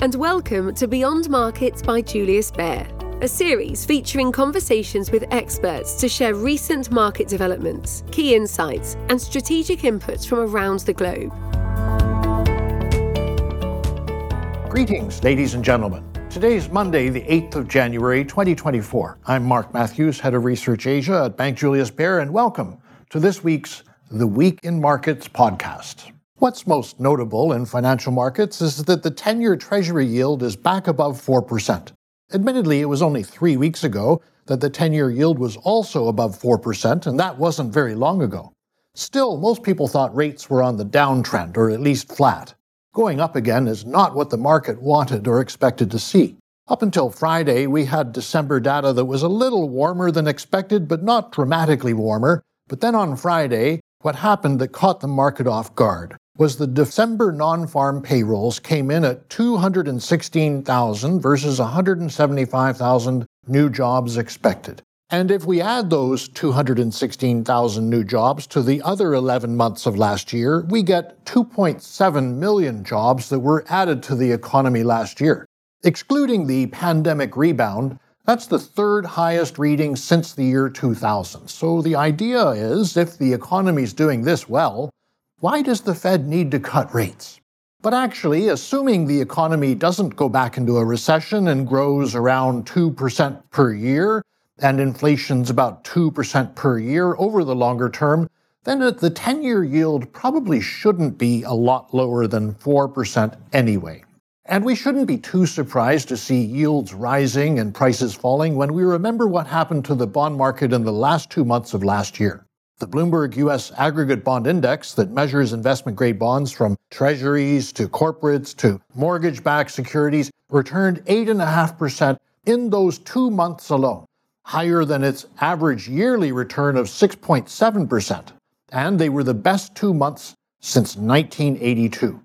and welcome to Beyond Markets by Julius Baer, a series featuring conversations with experts to share recent market developments, key insights, and strategic inputs from around the globe. Greetings, ladies and gentlemen. Today is Monday, the 8th of January, 2024. I'm Mark Matthews, Head of Research Asia at Bank Julius Baer, and welcome to this week's The Week in Markets podcast. What's most notable in financial markets is that the 10 year Treasury yield is back above 4%. Admittedly, it was only three weeks ago that the 10 year yield was also above 4%, and that wasn't very long ago. Still, most people thought rates were on the downtrend, or at least flat. Going up again is not what the market wanted or expected to see. Up until Friday, we had December data that was a little warmer than expected, but not dramatically warmer. But then on Friday, what happened that caught the market off guard? was the December non-farm payrolls came in at 216,000 versus 175,000 new jobs expected. And if we add those 216,000 new jobs to the other 11 months of last year, we get 2.7 million jobs that were added to the economy last year. Excluding the pandemic rebound, that's the third highest reading since the year 2000. So the idea is if the economy's doing this well, why does the Fed need to cut rates? But actually, assuming the economy doesn't go back into a recession and grows around 2% per year, and inflation's about 2% per year over the longer term, then the 10 year yield probably shouldn't be a lot lower than 4% anyway. And we shouldn't be too surprised to see yields rising and prices falling when we remember what happened to the bond market in the last two months of last year. The Bloomberg US Aggregate Bond Index that measures investment grade bonds from treasuries to corporates to mortgage backed securities returned 8.5% in those two months alone, higher than its average yearly return of 6.7%. And they were the best two months since 1982.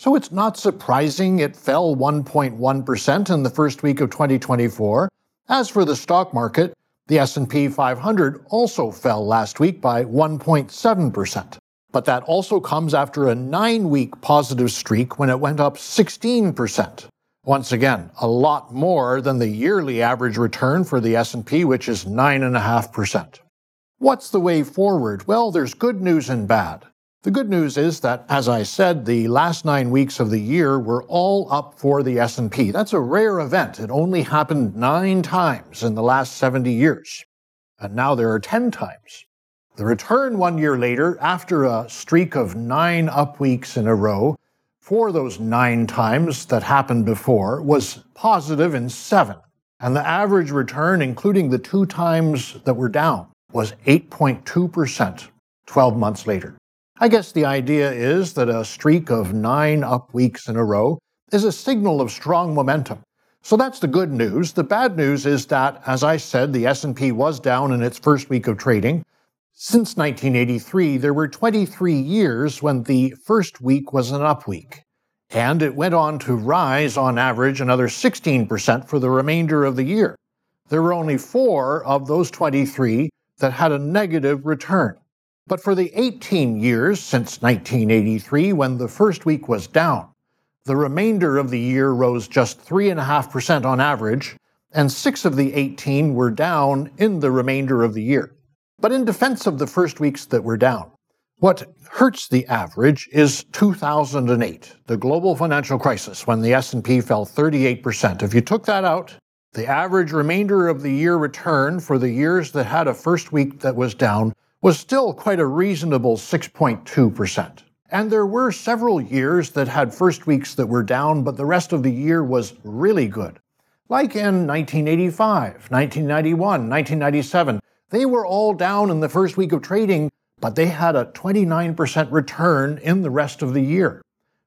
So it's not surprising it fell 1.1% in the first week of 2024. As for the stock market, the S&P 500 also fell last week by 1.7%. But that also comes after a 9-week positive streak when it went up 16%. Once again, a lot more than the yearly average return for the S&P which is 9.5%. What's the way forward? Well, there's good news and bad. The good news is that, as I said, the last nine weeks of the year were all up for the S&P. That's a rare event. It only happened nine times in the last 70 years. And now there are 10 times. The return one year later, after a streak of nine up weeks in a row, for those nine times that happened before, was positive in seven. And the average return, including the two times that were down, was 8.2% 12 months later. I guess the idea is that a streak of nine up weeks in a row is a signal of strong momentum. So that's the good news. The bad news is that, as I said, the S&P was down in its first week of trading. Since 1983, there were 23 years when the first week was an up week. And it went on to rise on average another 16% for the remainder of the year. There were only four of those 23 that had a negative return. But for the 18 years since 1983, when the first week was down, the remainder of the year rose just 3.5% on average, and six of the 18 were down in the remainder of the year. But in defense of the first weeks that were down, what hurts the average is 2008, the global financial crisis, when the S&P fell 38%. If you took that out, the average remainder of the year return for the years that had a first week that was down was still quite a reasonable 6.2%. And there were several years that had first weeks that were down, but the rest of the year was really good. Like in 1985, 1991, 1997. They were all down in the first week of trading, but they had a 29% return in the rest of the year.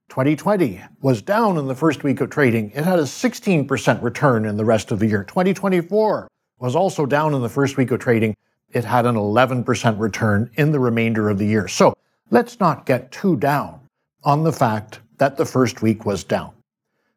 2020 was down in the first week of trading. It had a 16% return in the rest of the year. 2024 was also down in the first week of trading, it had an 11% return in the remainder of the year. So let's not get too down on the fact that the first week was down.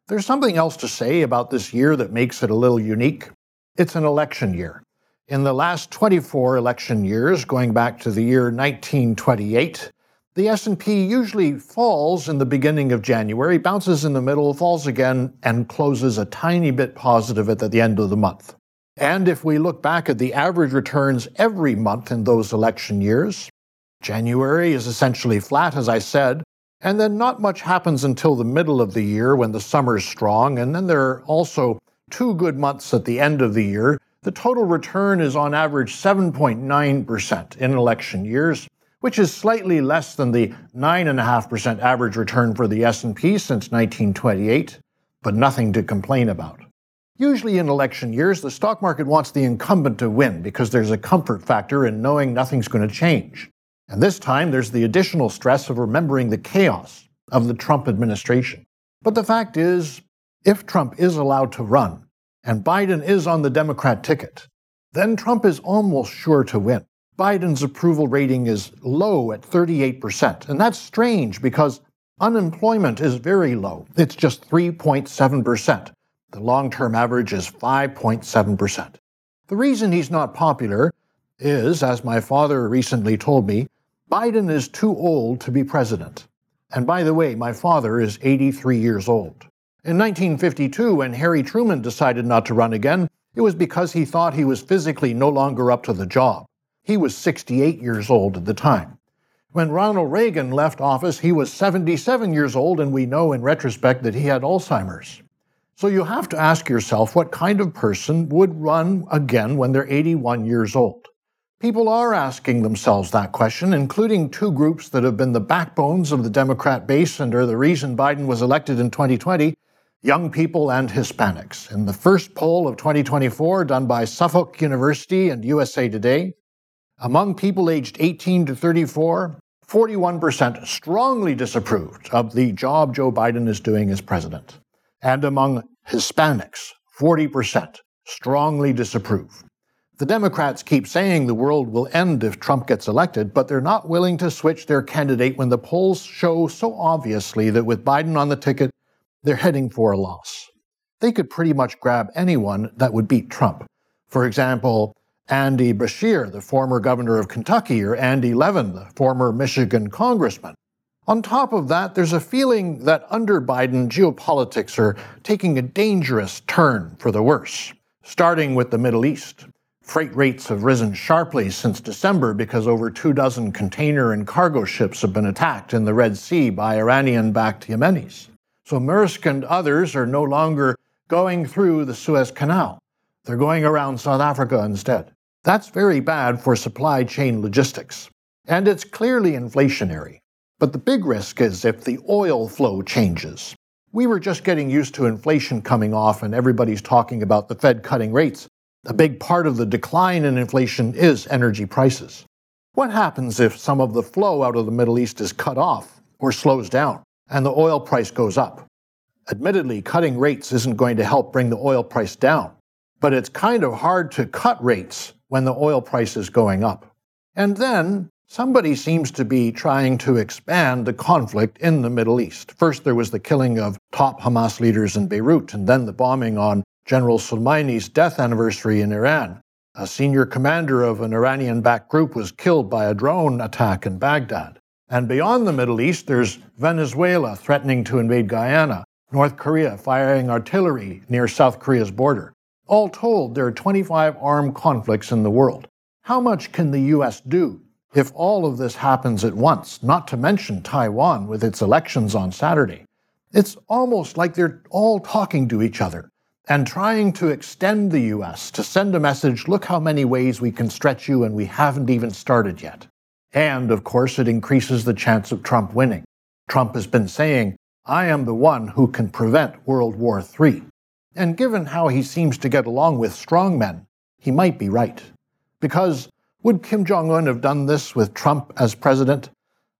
There's something else to say about this year that makes it a little unique. It's an election year. In the last 24 election years, going back to the year 1928, The S&P usually falls in the beginning of January, bounces in the middle, falls again and closes a tiny bit positive at the end of the month. And if we look back at the average returns every month in those election years, January is essentially flat as I said, and then not much happens until the middle of the year when the summer's strong, and then there are also two good months at the end of the year. The total return is on average 7.9% in election years, which is slightly less than the 9.5% average return for the S&P since 1928, but nothing to complain about. Usually in election years, the stock market wants the incumbent to win because there's a comfort factor in knowing nothing's going to change. And this time, there's the additional stress of remembering the chaos of the Trump administration. But the fact is, if Trump is allowed to run, and Biden is on the Democrat ticket, then Trump is almost sure to win. Biden's approval rating is low at 38%. And that's strange because unemployment is very low. It's just 3.7%. The long term average is 5.7%. The reason he's not popular is, as my father recently told me, Biden is too old to be president. And by the way, my father is 83 years old. In 1952, when Harry Truman decided not to run again, it was because he thought he was physically no longer up to the job. He was 68 years old at the time. When Ronald Reagan left office, he was 77 years old, and we know in retrospect that he had Alzheimer's. So you have to ask yourself what kind of person would run again when they're 81 years old. People are asking themselves that question, including two groups that have been the backbones of the Democrat base and are the reason Biden was elected in 2020 young people and Hispanics. In the first poll of 2024, done by Suffolk University and USA Today, among people aged 18 to 34, 41% strongly disapproved of the job Joe Biden is doing as president. And among Hispanics, 40% strongly disapprove. The Democrats keep saying the world will end if Trump gets elected, but they're not willing to switch their candidate when the polls show so obviously that with Biden on the ticket, they're heading for a loss. They could pretty much grab anyone that would beat Trump. For example, Andy Beshear, the former governor of Kentucky, or Andy Levin, the former Michigan congressman. On top of that, there's a feeling that under Biden, geopolitics are taking a dangerous turn for the worse, starting with the Middle East. Freight rates have risen sharply since December because over two dozen container and cargo ships have been attacked in the Red Sea by Iranian backed Yemenis. So Maersk and others are no longer going through the Suez Canal. They're going around South Africa instead. That's very bad for supply chain logistics. And it's clearly inflationary. But the big risk is if the oil flow changes. We were just getting used to inflation coming off, and everybody's talking about the Fed cutting rates. A big part of the decline in inflation is energy prices. What happens if some of the flow out of the Middle East is cut off or slows down and the oil price goes up? Admittedly, cutting rates isn't going to help bring the oil price down, but it's kind of hard to cut rates when the oil price is going up. And then somebody seems to be trying to expand the conflict in the Middle East. First, there was the killing of top Hamas leaders in Beirut, and then the bombing on General Soleimani's death anniversary in Iran. A senior commander of an Iranian backed group was killed by a drone attack in Baghdad. And beyond the Middle East, there's Venezuela threatening to invade Guyana, North Korea firing artillery near South Korea's border. All told, there are 25 armed conflicts in the world. How much can the U.S. do if all of this happens at once, not to mention Taiwan with its elections on Saturday? It's almost like they're all talking to each other and trying to extend the US to send a message look how many ways we can stretch you and we haven't even started yet. And of course, it increases the chance of Trump winning. Trump has been saying, I am the one who can prevent World War III. And given how he seems to get along with strongmen, he might be right. Because would Kim Jong un have done this with Trump as president?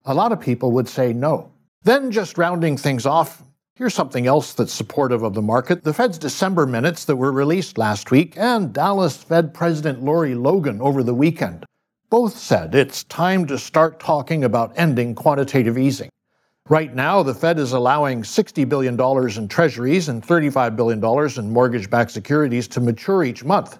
A lot of people would say no. Then, just rounding things off, Here's something else that's supportive of the market. The Fed's December minutes that were released last week and Dallas Fed President Lori Logan over the weekend both said it's time to start talking about ending quantitative easing. Right now, the Fed is allowing $60 billion in treasuries and $35 billion in mortgage backed securities to mature each month.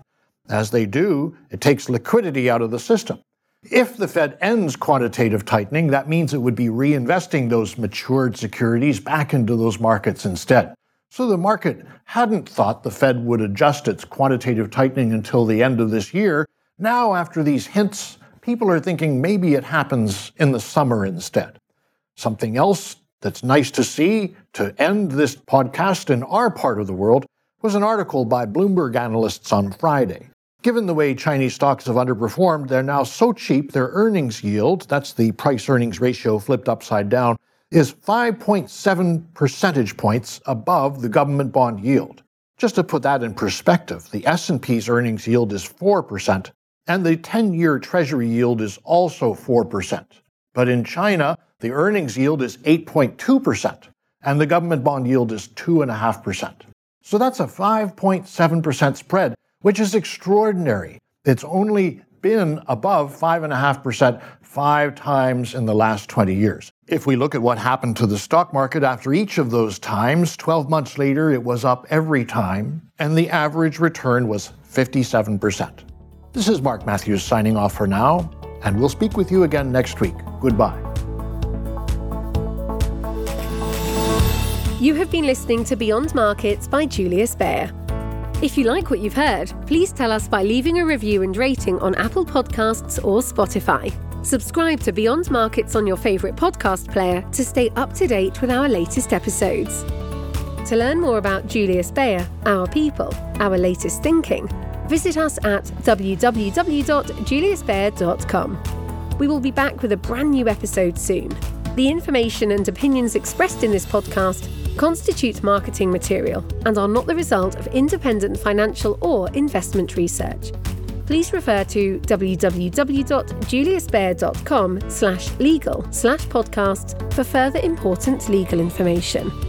As they do, it takes liquidity out of the system. If the Fed ends quantitative tightening, that means it would be reinvesting those matured securities back into those markets instead. So the market hadn't thought the Fed would adjust its quantitative tightening until the end of this year. Now, after these hints, people are thinking maybe it happens in the summer instead. Something else that's nice to see to end this podcast in our part of the world was an article by Bloomberg analysts on Friday. Given the way Chinese stocks have underperformed, they're now so cheap their earnings yield, that's the price earnings ratio flipped upside down, is 5.7 percentage points above the government bond yield. Just to put that in perspective, the S&P's earnings yield is 4% and the 10-year treasury yield is also 4%. But in China, the earnings yield is 8.2% and the government bond yield is 2.5%. So that's a 5.7% spread, which is extraordinary. It's only been above 5.5% five times in the last 20 years. If we look at what happened to the stock market after each of those times, 12 months later it was up every time, and the average return was 57%. This is Mark Matthews signing off for now, and we'll speak with you again next week. Goodbye. You have been listening to Beyond Markets by Julius Baer. If you like what you've heard, please tell us by leaving a review and rating on Apple Podcasts or Spotify. Subscribe to Beyond Markets on your favourite podcast player to stay up to date with our latest episodes. To learn more about Julius Baer, our people, our latest thinking, visit us at www.juliusbaer.com. We will be back with a brand new episode soon. The information and opinions expressed in this podcast constitute marketing material and are not the result of independent financial or investment research. Please refer to www.juliusbaer.com slash legal slash podcasts for further important legal information.